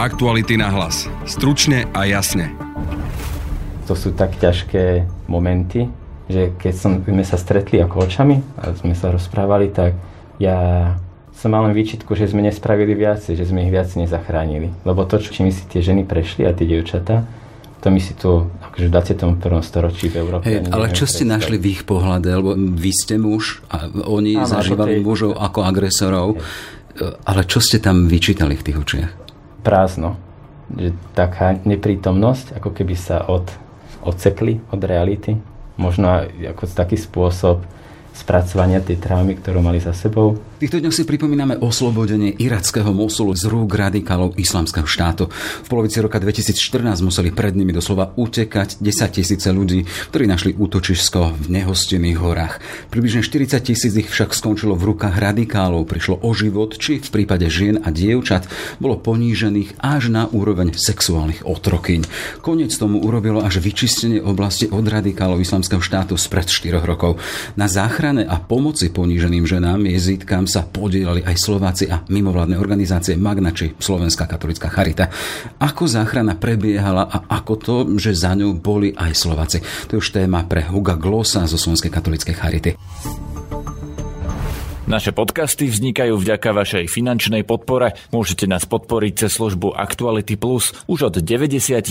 Aktuality na hlas. Stručne a jasne. To sú tak ťažké momenty, že keď som, sme sa stretli ako očami a sme sa rozprávali, tak ja som mal len výčitku, že sme nespravili viac, že sme ich viac nezachránili. Lebo to, čo my si tie ženy prešli a tie dievčatá, to my si tu akože v 21. storočí v Európe... Hey, ale čo ste našli v ich pohľade? Lebo vy ste muž a oni Áno, zažívali tej... mužov ako agresorov. Hej. Ale čo ste tam vyčítali v tých očiach? Prázdno. Že taká neprítomnosť, ako keby sa od, odsekli od reality. Možno ako taký spôsob spracovania tej traumy, ktorú mali za sebou. V týchto dňoch si pripomíname oslobodenie irackého Mosulu z rúk radikálov islamského štátu. V polovici roka 2014 museli pred nimi doslova utekať 10 tisíce ľudí, ktorí našli útočisko v nehostinných horách. Približne 40 tisíc ich však skončilo v rukách radikálov, prišlo o život, či v prípade žien a dievčat bolo ponížených až na úroveň sexuálnych otrokyň. Konec tomu urobilo až vyčistenie oblasti od radikálov islamského štátu spred 4 rokov. Na záchranu záchrane a pomoci poníženým ženám jezítkam sa podielali aj Slováci a mimovládne organizácie Magna či Slovenská katolická charita. Ako záchrana prebiehala a ako to, že za ňou boli aj Slováci. To je už téma pre Huga Glosa zo Slovenskej katolíckej charity. Naše podcasty vznikajú vďaka vašej finančnej podpore. Môžete nás podporiť cez službu Actuality Plus už od 99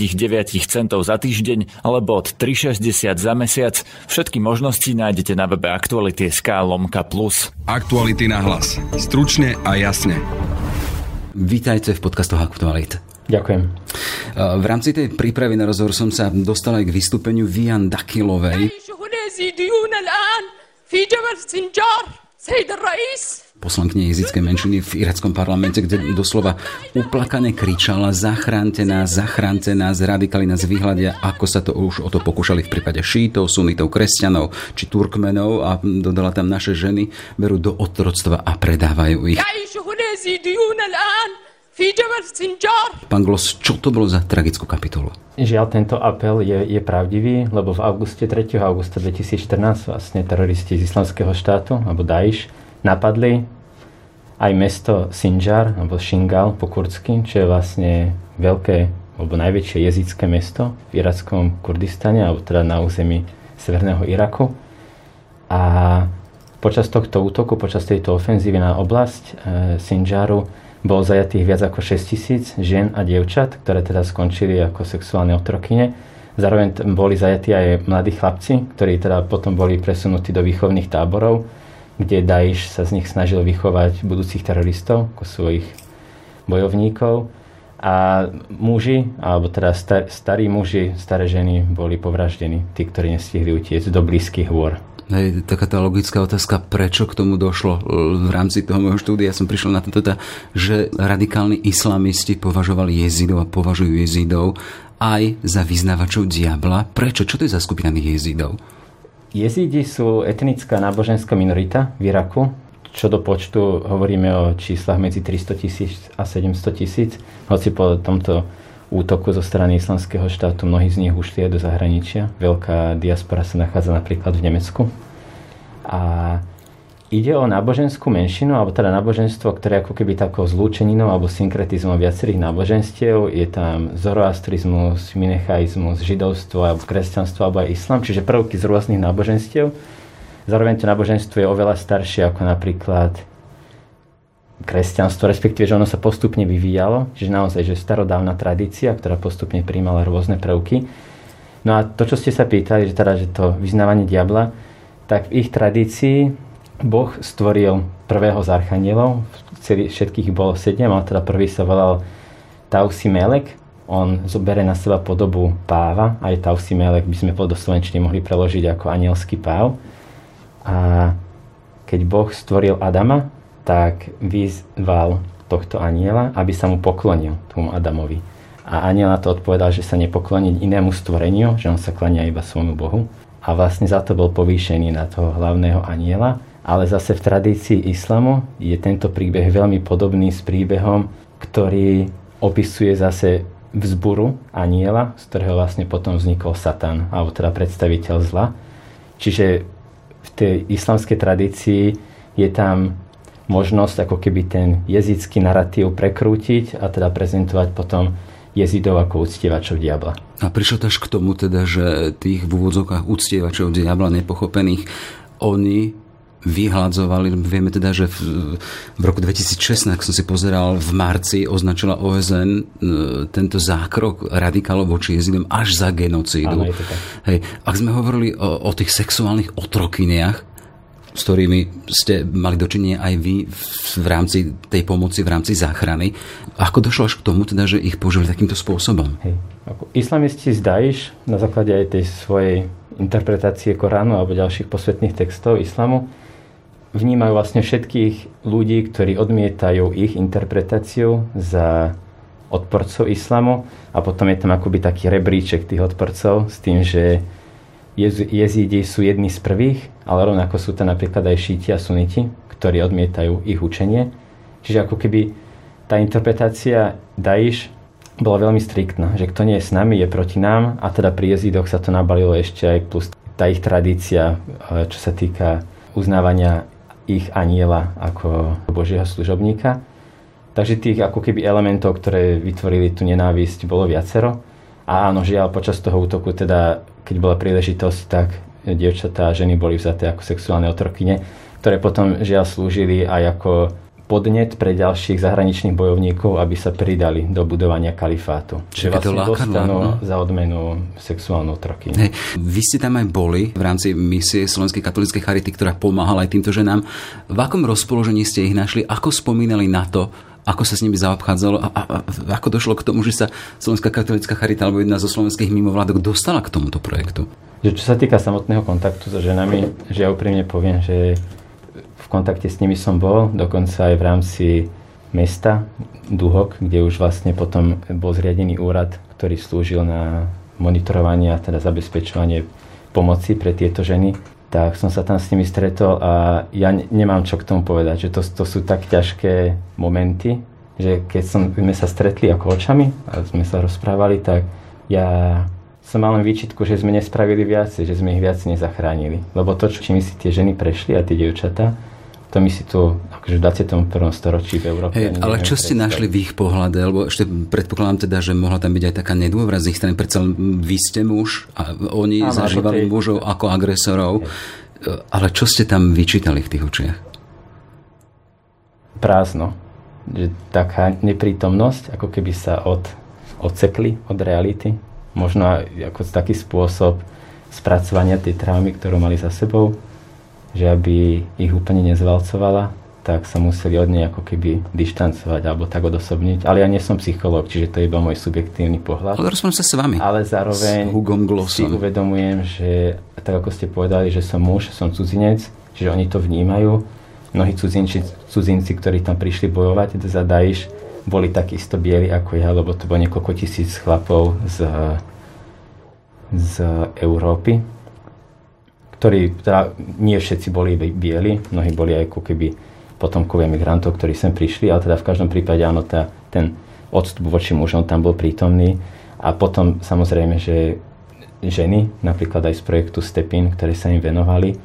centov za týždeň alebo od 3,60 za mesiac. Všetky možnosti nájdete na webe Actuality.sk lomka plus. Aktuality na hlas. Stručne a jasne. Vítajte v podcastoch Aktualit. Ďakujem. V rámci tej prípravy na rozhovor som sa dostal aj k vystúpeniu Vian Dakilovej. Poslankyne jezickej menšiny v irackom parlamente, kde doslova uplakane kričala zachránte nás, zachránte nás, radikali nás vyhľadia, ako sa to už o to pokúšali v prípade šítov, sunitov, kresťanov či turkmenov a dodala tam naše ženy, berú do otroctva a predávajú ich. Pán Glos, čo to bolo za tragickú kapitolu? Žiaľ, tento apel je, je pravdivý, lebo v auguste, 3. augusta 2014 vlastne teroristi z islamského štátu, alebo Daesh, napadli aj mesto Sinjar, alebo Shingal po kurdsky, čo je vlastne veľké, alebo najväčšie jezické mesto v irackom Kurdistane, alebo teda na území severného Iraku. A počas tohto útoku, počas tejto ofenzívy na oblasť e, Sinjaru bolo zajatých viac ako 6 tisíc žien a dievčat, ktoré teda skončili ako sexuálne otrokyne. Zároveň boli zajatí aj mladí chlapci, ktorí teda potom boli presunutí do výchovných táborov, kde Daesh sa z nich snažil vychovať budúcich teroristov ako svojich bojovníkov. A muži, alebo teda star, starí muži, staré ženy boli povraždení, tí, ktorí nestihli utiecť do blízkych hôr. Hej, taká tá logická otázka, prečo k tomu došlo v rámci toho môjho štúdia, som prišiel na to, teda, že radikálni islamisti považovali jezidov a považujú jezidov aj za vyznávačov diabla. Prečo? Čo to je za skupina tých jezidov? Jezidi sú etnická náboženská minorita v Iraku. Čo do počtu hovoríme o číslach medzi 300 tisíc a 700 tisíc. Hoci po tomto útoku zo strany islamského štátu. Mnohí z nich ušli aj do zahraničia. Veľká diaspora sa nachádza napríklad v Nemecku. A ide o náboženskú menšinu, alebo teda náboženstvo, ktoré ako keby takou zlúčeninou alebo synkretizmom viacerých náboženstiev. Je tam zoroastrizmus, minechaizmus, židovstvo, alebo kresťanstvo, alebo aj islam, čiže prvky z rôznych náboženstiev. Zároveň to náboženstvo je oveľa staršie ako napríklad kresťanstvo, respektíve, že ono sa postupne vyvíjalo, čiže naozaj, že starodávna tradícia, ktorá postupne príjmala rôzne prvky. No a to, čo ste sa pýtali, že teda, že to vyznávanie diabla, tak v ich tradícii Boh stvoril prvého z archanielov, všetkých bolo sedem, a teda prvý sa volal Tausi Melek, on zobere na seba podobu páva, aj Tausi Melek by sme po do mohli preložiť ako anielský páv. A keď Boh stvoril Adama, tak vyzval tohto aniela, aby sa mu poklonil, tomu Adamovi. A aniel na to odpovedal, že sa nepokloní inému stvoreniu, že on sa klania iba svojmu Bohu. A vlastne za to bol povýšený na toho hlavného aniela. Ale zase v tradícii islamu je tento príbeh veľmi podobný s príbehom, ktorý opisuje zase vzburu aniela, z ktorého vlastne potom vznikol Satan, alebo teda predstaviteľ zla. Čiže v tej islamskej tradícii je tam možnosť ako keby ten jezický narratív prekrútiť a teda prezentovať potom jezidov ako uctievačov diabla. A prišlo až k tomu teda, že tých v úvodzovkách uctievačov diabla nepochopených, oni vyhľadzovali. Vieme teda, že v, v roku 2016, ak som si pozeral, v marci označila OSN e, tento zákrok radikálov voči jezidom až za genocídu. Hej, ak sme hovorili o, o tých sexuálnych otrokyniach, s ktorými ste mali dočinenie aj vy v rámci tej pomoci, v rámci záchrany. Ako došlo až k tomu, teda, že ich použili takýmto spôsobom? Hej. Ako islamisti z Daesh na základe aj tej svojej interpretácie Koránu alebo ďalších posvetných textov islamu vnímajú vlastne všetkých ľudí, ktorí odmietajú ich interpretáciu za odporcov islamu a potom je tam akoby taký rebríček tých odporcov s tým, že jezídi sú jedni z prvých, ale rovnako sú tam napríklad aj šíti a suniti, ktorí odmietajú ich učenie. Čiže ako keby tá interpretácia Daesh bola veľmi striktná, že kto nie je s nami, je proti nám a teda pri jezídoch sa to nabalilo ešte aj plus tá ich tradícia, čo sa týka uznávania ich aniela ako Božieho služobníka. Takže tých ako keby elementov, ktoré vytvorili tú nenávisť, bolo viacero. A áno, žiaľ, počas toho útoku, teda, keď bola príležitosť, tak dievčatá a ženy boli vzaté ako sexuálne otrokyne, ktoré potom žiaľ slúžili aj ako podnet pre ďalších zahraničných bojovníkov, aby sa pridali do budovania kalifátu. Čiže vlastne to dostanú no? za odmenu sexuálnu otroky. Hey, vy ste tam aj boli v rámci misie Slovenskej katolíckej charity, ktorá pomáhala aj týmto ženám. V akom rozpoložení ste ich našli? Ako spomínali na to, ako sa s nimi zaobchádzalo a, a, a ako došlo k tomu, že sa Slovenská katolická charita alebo jedna zo slovenských mimovládok dostala k tomuto projektu? Že čo sa týka samotného kontaktu so ženami, že ja úprimne poviem, že kontakte s nimi som bol, dokonca aj v rámci mesta Duhok, kde už vlastne potom bol zriadený úrad, ktorý slúžil na monitorovanie a teda zabezpečovanie pomoci pre tieto ženy. Tak som sa tam s nimi stretol a ja nemám čo k tomu povedať, že to, to sú tak ťažké momenty, že keď som, sme sa stretli ako očami a sme sa rozprávali, tak ja som mal len výčitku, že sme nespravili viac, že sme ich viac nezachránili. Lebo to, čo mi si tie ženy prešli a tie dievčatá, to my si tu akože v 21. storočí v Európe. Hey, ale čo ste našli v ich pohľade? Lebo ešte predpokladám teda, že mohla tam byť aj taká nedôvera z ich strany. Predsa vy ste muž a oni Áno, zažívali tej... mužov ako agresorov. Hey. Ale čo ste tam vyčítali v tých očiach? Prázdno. Že taká neprítomnosť, ako keby sa od, odsekli od reality. Možno ako taký spôsob spracovania tej traumy, ktorú mali za sebou že aby ich úplne nezvalcovala, tak sa museli od nej ako keby dištancovať alebo tak odosobniť. Ale ja nie som psychológ, čiže to je iba môj subjektívny pohľad. Ale sa s vami. Ale zároveň si uvedomujem, že tak ako ste povedali, že som muž, som cudzinec, čiže oni to vnímajú. Mnohí cudzinci, cudzinci, ktorí tam prišli bojovať za Daesh, boli takisto bieli ako ja, lebo to bolo niekoľko tisíc chlapov z, z Európy ktorí, teda nie všetci boli bieli, mnohí boli aj ako keby potomkovia migrantov, ktorí sem prišli, ale teda v každom prípade áno, tá, ten odstup voči mužom tam bol prítomný. A potom samozrejme, že ženy, napríklad aj z projektu Stepin, ktoré sa im venovali,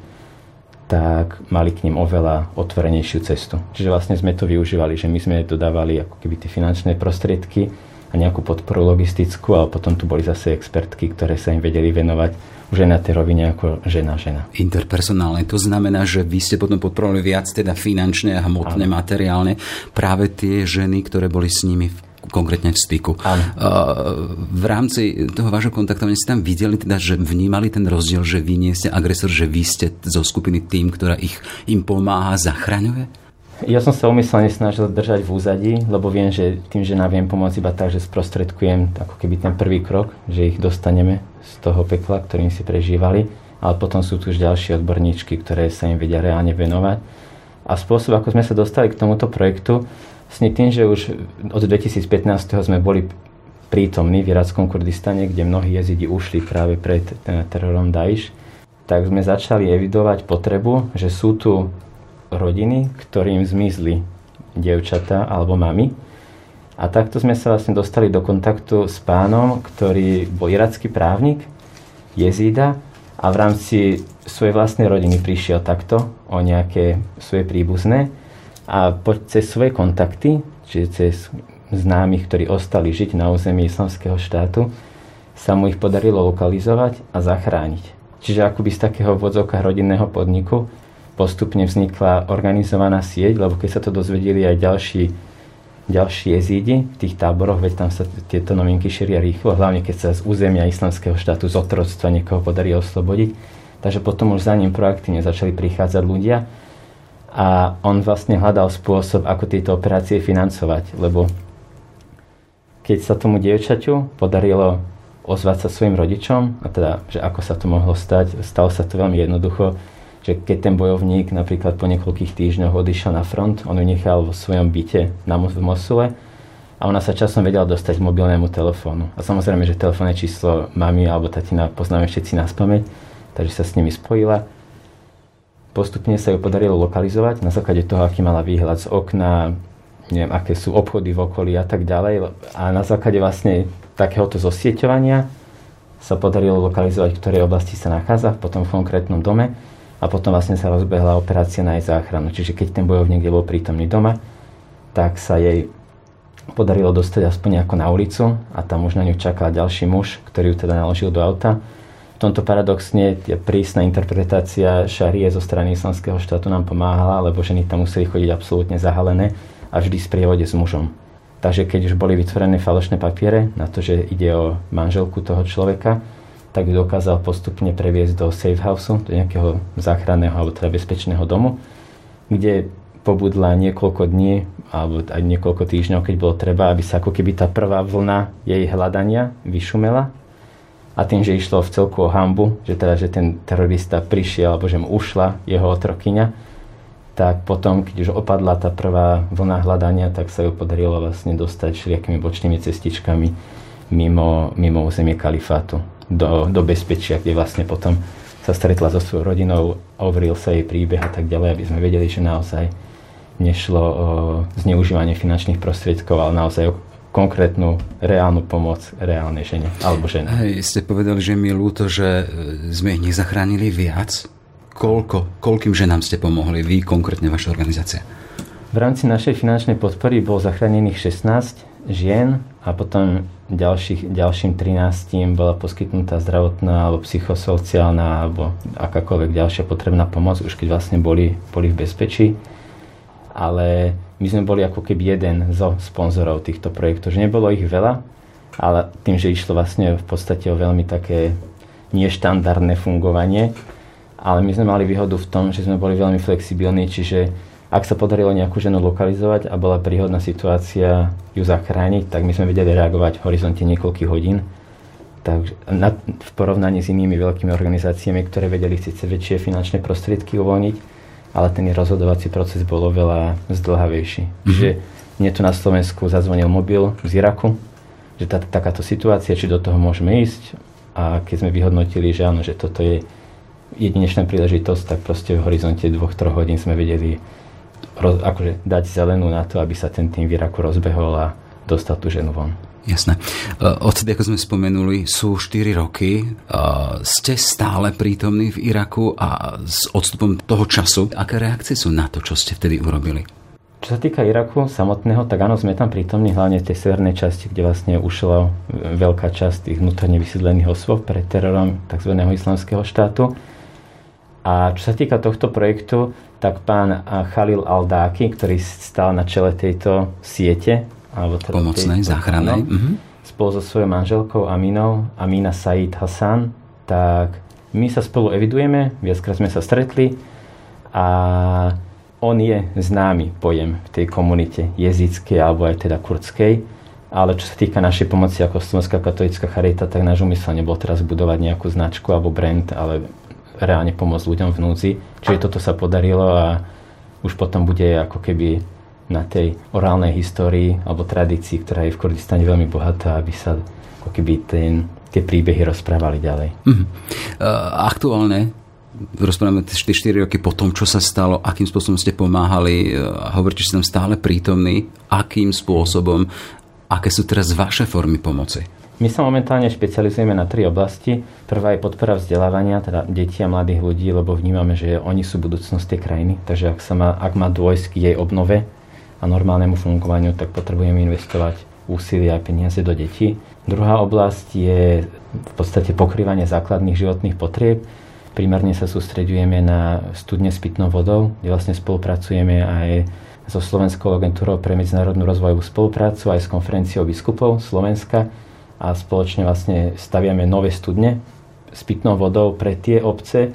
tak mali k ním oveľa otvorenejšiu cestu. Čiže vlastne sme to využívali, že my sme dodávali ako keby tie finančné prostriedky a nejakú podporu logistickú, ale potom tu boli zase expertky, ktoré sa im vedeli venovať už aj na tej rovine ako žena-žena. Interpersonálne, to znamená, že vy ste potom podporovali viac teda finančne a hmotné, ano. materiálne práve tie ženy, ktoré boli s nimi v konkrétne v styku. Ano. V rámci toho vášho kontaktovania ste tam videli, teda, že vnímali ten rozdiel, že vy nie ste agresor, že vy ste zo skupiny tým, ktorá ich, im pomáha, zachraňuje? Ja som sa umyslene snažil držať v úzadí, lebo viem, že tým, že nám viem pomôcť iba tak, že sprostredkujem ako keby ten prvý krok, že ich dostaneme z toho pekla, ktorým si prežívali, ale potom sú tu už ďalšie odborníčky, ktoré sa im vedia reálne venovať. A spôsob, ako sme sa dostali k tomuto projektu, sni tým, že už od 2015. sme boli prítomní v Irackom Kurdistane, kde mnohí jezidi ušli práve pred terorom Daesh, tak sme začali evidovať potrebu, že sú tu rodiny, ktorým zmizli dievčatá alebo mami. A takto sme sa vlastne dostali do kontaktu s pánom, ktorý bol iracký právnik, jezída a v rámci svojej vlastnej rodiny prišiel takto o nejaké svoje príbuzné. a po, cez svoje kontakty, čiže cez známych, ktorí ostali žiť na území islamského štátu, sa mu ich podarilo lokalizovať a zachrániť. Čiže akoby z takého vodzovka rodinného podniku postupne vznikla organizovaná sieť, lebo keď sa to dozvedeli aj ďalší, ďalší jezídi v tých táboroch, veď tam sa tieto novinky šíria rýchlo, hlavne keď sa z územia islamského štátu z otroctva niekoho podarí oslobodiť. Takže potom už za ním proaktívne začali prichádzať ľudia a on vlastne hľadal spôsob, ako tieto operácie financovať, lebo keď sa tomu dievčaťu podarilo ozvať sa svojim rodičom, a teda, že ako sa to mohlo stať, stalo sa to veľmi jednoducho, že keď ten bojovník napríklad po niekoľkých týždňoch odišiel na front, on ju nechal vo svojom byte na, v Mosule a ona sa časom vedela dostať k mobilnému telefónu. A samozrejme, že telefónne číslo mami alebo tatina poznáme všetci na spameť, takže sa s nimi spojila. Postupne sa ju podarilo lokalizovať na základe toho, aký mala výhľad z okna, neviem, aké sú obchody v okolí a tak ďalej. A na základe vlastne takéhoto zosieťovania sa podarilo lokalizovať, v ktorej oblasti sa nachádza, v tom konkrétnom dome a potom vlastne sa rozbehla operácia na jej záchranu. Čiže keď ten bojovník bol prítomný doma, tak sa jej podarilo dostať aspoň nejako na ulicu a tam už na ňu čakal ďalší muž, ktorý ju teda naložil do auta. V tomto paradoxne prísna interpretácia šarie zo strany islamského štátu nám pomáhala, lebo ženy tam museli chodiť absolútne zahalené a vždy v sprievode s mužom. Takže keď už boli vytvorené falošné papiere na to, že ide o manželku toho človeka, tak ju dokázal postupne previesť do safe house, do nejakého záchranného alebo teda bezpečného domu, kde pobudla niekoľko dní alebo aj niekoľko týždňov, keď bolo treba, aby sa ako keby tá prvá vlna jej hľadania vyšumela. A tým, že išlo v celku o hambu, že teda, že ten terorista prišiel alebo že mu ušla jeho otrokyňa, tak potom, keď už opadla tá prvá vlna hľadania, tak sa ju podarilo vlastne dostať všelijakými bočnými cestičkami mimo, mimo územie kalifátu do, do bezpečia, kde vlastne potom sa stretla so svojou rodinou, overil sa jej príbeh a tak ďalej, aby sme vedeli, že naozaj nešlo o zneužívanie finančných prostriedkov, ale naozaj o konkrétnu reálnu pomoc reálnej žene alebo žene. Hej, ste povedali, že mi je ľúto, že e, sme ich nezachránili viac. Koľko, koľkým ženám ste pomohli vy, konkrétne vaša organizácia? V rámci našej finančnej podpory bolo zachránených 16 žien a potom ďalších, ďalším 13 bola poskytnutá zdravotná alebo psychosociálna alebo akákoľvek ďalšia potrebná pomoc, už keď vlastne boli, boli v bezpečí. Ale my sme boli ako keby jeden zo sponzorov týchto projektov, že nebolo ich veľa, ale tým, že išlo vlastne v podstate o veľmi také neštandardné fungovanie, ale my sme mali výhodu v tom, že sme boli veľmi flexibilní, čiže ak sa podarilo nejakú ženu lokalizovať a bola príhodná situácia ju zachrániť, tak my sme vedeli reagovať v horizonte niekoľkých hodín. Takže na, v porovnaní s inými veľkými organizáciami, ktoré vedeli síce väčšie finančné prostriedky uvoľniť, ale ten rozhodovací proces bol oveľa zdlhavejší. Mm-hmm. Čiže mne tu na Slovensku zazvonil mobil z Iraku, že tá, takáto situácia, či do toho môžeme ísť. A keď sme vyhodnotili, že áno, že toto je jedinečná príležitosť, tak proste v horizonte dvoch, troch hodín sme vedeli roz, akože dať zelenú na to, aby sa ten tým v Iraku rozbehol a dostal tú ženu von. Jasné. E, odtedy, ako sme spomenuli, sú 4 roky. E, ste stále prítomní v Iraku a s odstupom toho času, aké reakcie sú na to, čo ste vtedy urobili? Čo sa týka Iraku samotného, tak áno, sme tam prítomní hlavne v tej severnej časti, kde vlastne ušla veľká časť tých vnútorne vysídlených osôb pred terorom tzv. islamského štátu. A čo sa týka tohto projektu, tak pán Khalil Aldáky, ktorý stál na čele tejto siete, alebo teda pomocnej, tej, záchrannej, mm-hmm. spolu so svojou manželkou Aminou, Amina Said Hassan, tak my sa spolu evidujeme, viackrát sme sa stretli a on je známy pojem v tej komunite jezickej alebo aj teda kurdskej, ale čo sa týka našej pomoci ako Slovenská katolická charita, tak náš úmysel nebol teraz budovať nejakú značku alebo brand, ale reálne pomôcť ľuďom v núdzi. Čiže toto sa podarilo a už potom bude ako keby na tej orálnej histórii alebo tradícii, ktorá je v Kurdistane veľmi bohatá, aby sa ako keby ten, tie príbehy rozprávali ďalej. Mm-hmm. Uh, aktuálne rozprávame 4, 4 roky po tom, čo sa stalo, akým spôsobom ste pomáhali, hovoríte, že ste tam stále prítomní, akým spôsobom, aké sú teraz vaše formy pomoci? My sa momentálne špecializujeme na tri oblasti. Prvá je podpora vzdelávania, teda detí a mladých ľudí, lebo vnímame, že oni sú budúcnosť tej krajiny. Takže ak, sa má, ak má dôjsť k jej obnove a normálnemu fungovaniu, tak potrebujeme investovať úsilie a peniaze do detí. Druhá oblasť je v podstate pokrývanie základných životných potrieb. Primárne sa sústredujeme na studne s pitnou vodou, kde vlastne spolupracujeme aj so Slovenskou agentúrou pre medzinárodnú rozvojovú spoluprácu, aj s konferenciou biskupov Slovenska, a spoločne vlastne staviame nové studne s pitnou vodou pre tie obce,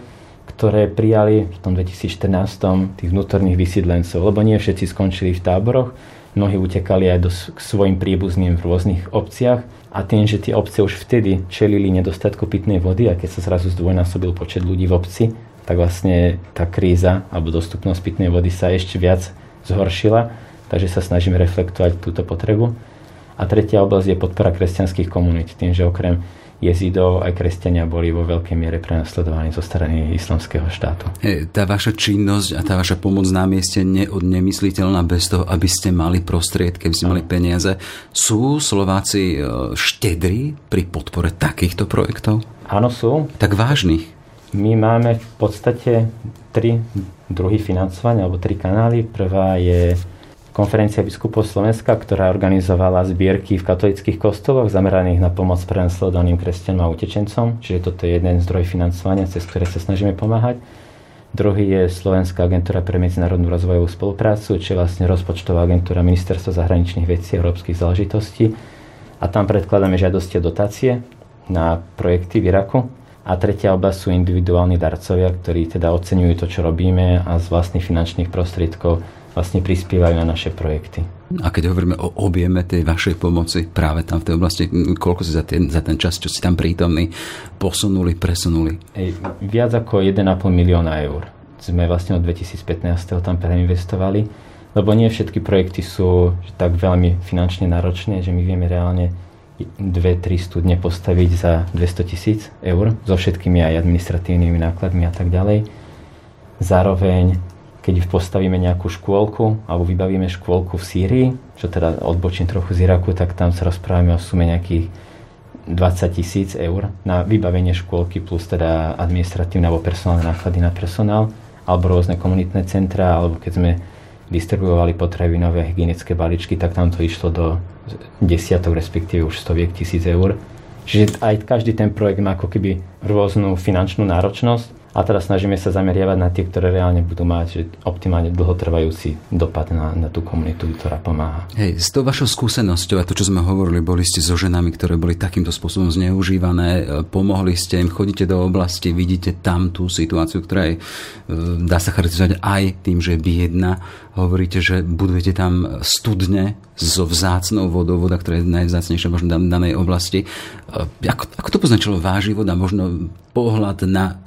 ktoré prijali v tom 2014 tých vnútorných vysídlencov, lebo nie všetci skončili v táboroch, mnohí utekali aj do, k svojim príbuzným v rôznych obciach a tým, že tie obce už vtedy čelili nedostatku pitnej vody a keď sa zrazu zdvojnásobil počet ľudí v obci, tak vlastne tá kríza alebo dostupnosť pitnej vody sa ešte viac zhoršila, takže sa snažíme reflektovať túto potrebu. A tretia oblasť je podpora kresťanských komunít, tým, že okrem jezidov aj kresťania boli vo veľkej miere prenasledovaní zo strany islamského štátu. Hey, tá vaša činnosť a tá vaša pomoc na mieste je nemysliteľná bez toho, aby ste mali prostriedky, aby ste mali peniaze. Sú Slováci e, štedrí pri podpore takýchto projektov? Áno, sú. Tak vážnych? My máme v podstate tri druhy financovania, alebo tri kanály. Prvá je konferencia biskupov Slovenska, ktorá organizovala zbierky v katolických kostoloch zameraných na pomoc prenasledovaným kresťanom a utečencom, čiže toto je jeden zdroj financovania, cez ktoré sa snažíme pomáhať. Druhý je Slovenská agentúra pre medzinárodnú rozvojovú spoluprácu, čo je vlastne rozpočtová agentúra Ministerstva zahraničných vecí a európskych záležitostí. A tam predkladáme žiadosti o dotácie na projekty v Iraku. A tretia oblasť sú individuálni darcovia, ktorí teda oceňujú to, čo robíme a z vlastných finančných prostriedkov vlastne prispievajú na naše projekty. A keď hovoríme o objeme tej vašej pomoci práve tam v tej oblasti, koľko si za ten, za ten čas, čo si tam prítomný, posunuli, presunuli? Ej, viac ako 1,5 milióna eur sme vlastne od 2015. tam preinvestovali, lebo nie všetky projekty sú tak veľmi finančne náročné, že my vieme reálne dve, tri studne postaviť za 200 tisíc eur so všetkými aj administratívnymi nákladmi a tak ďalej. Zároveň keď postavíme nejakú škôlku alebo vybavíme škôlku v Sýrii, čo teda odbočím trochu z Iraku, tak tam sa rozprávame o sume nejakých 20 tisíc eur na vybavenie škôlky plus teda administratívne alebo personálne náklady na personál alebo rôzne komunitné centra alebo keď sme distribuovali potravinové hygienické balíčky, tak tam to išlo do desiatok, respektíve už stoviek tisíc eur. Čiže aj každý ten projekt má ako keby rôznu finančnú náročnosť a teraz snažíme sa zameriavať na tie, ktoré reálne budú mať že optimálne dlhotrvajúci dopad na, na tú komunitu, ktorá pomáha. Hej, s tou vašou skúsenosťou a to, čo sme hovorili, boli ste so ženami, ktoré boli takýmto spôsobom zneužívané, e, pomohli ste im, chodíte do oblasti, vidíte tam tú situáciu, ktorá je, e, dá sa charakterizovať aj tým, že je biedna. Hovoríte, že budujete tam studne so vzácnou vodou, voda, ktorá je najvzácnejšia možno v danej oblasti. E, ako, ako to poznačilo váš život a možno pohľad na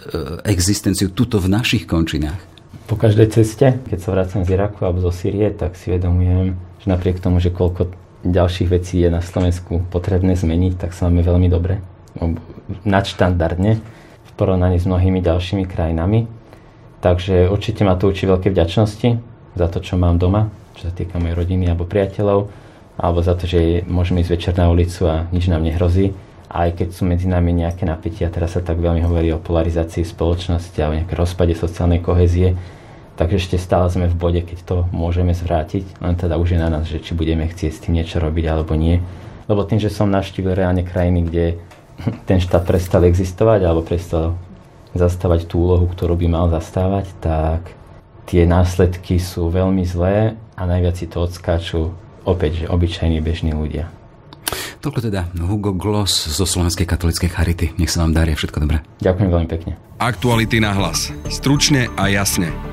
existenciu tuto v našich končinách? Po každej ceste, keď sa vracam z Iraku alebo zo Sýrie, tak si vedomujem, že napriek tomu, že koľko ďalších vecí je na Slovensku potrebné zmeniť, tak sa máme veľmi dobre, nadštandardne v porovnaní s mnohými ďalšími krajinami. Takže určite ma to učí veľké vďačnosti za to, čo mám doma, čo sa týka mojej rodiny alebo priateľov, alebo za to, že môžeme ísť večer na ulicu a nič nám nehrozí aj keď sú medzi nami nejaké napätia, teraz sa tak veľmi hovorí o polarizácii spoločnosti a nejaké rozpade sociálnej kohezie, tak ešte stále sme v bode, keď to môžeme zvrátiť, len teda už je na nás, že či budeme chcieť s tým niečo robiť alebo nie. Lebo tým, že som navštívil reálne krajiny, kde ten štát prestal existovať alebo prestal zastávať tú úlohu, ktorú by mal zastávať, tak tie následky sú veľmi zlé a najviac si to odskáču opäť, že obyčajní bežní ľudia. Toľko teda Hugo Gloss zo Slovenskej katolíckej Charity. Nech sa vám darí všetko dobré. Ďakujem veľmi pekne. Aktuality na hlas. Stručne a jasne.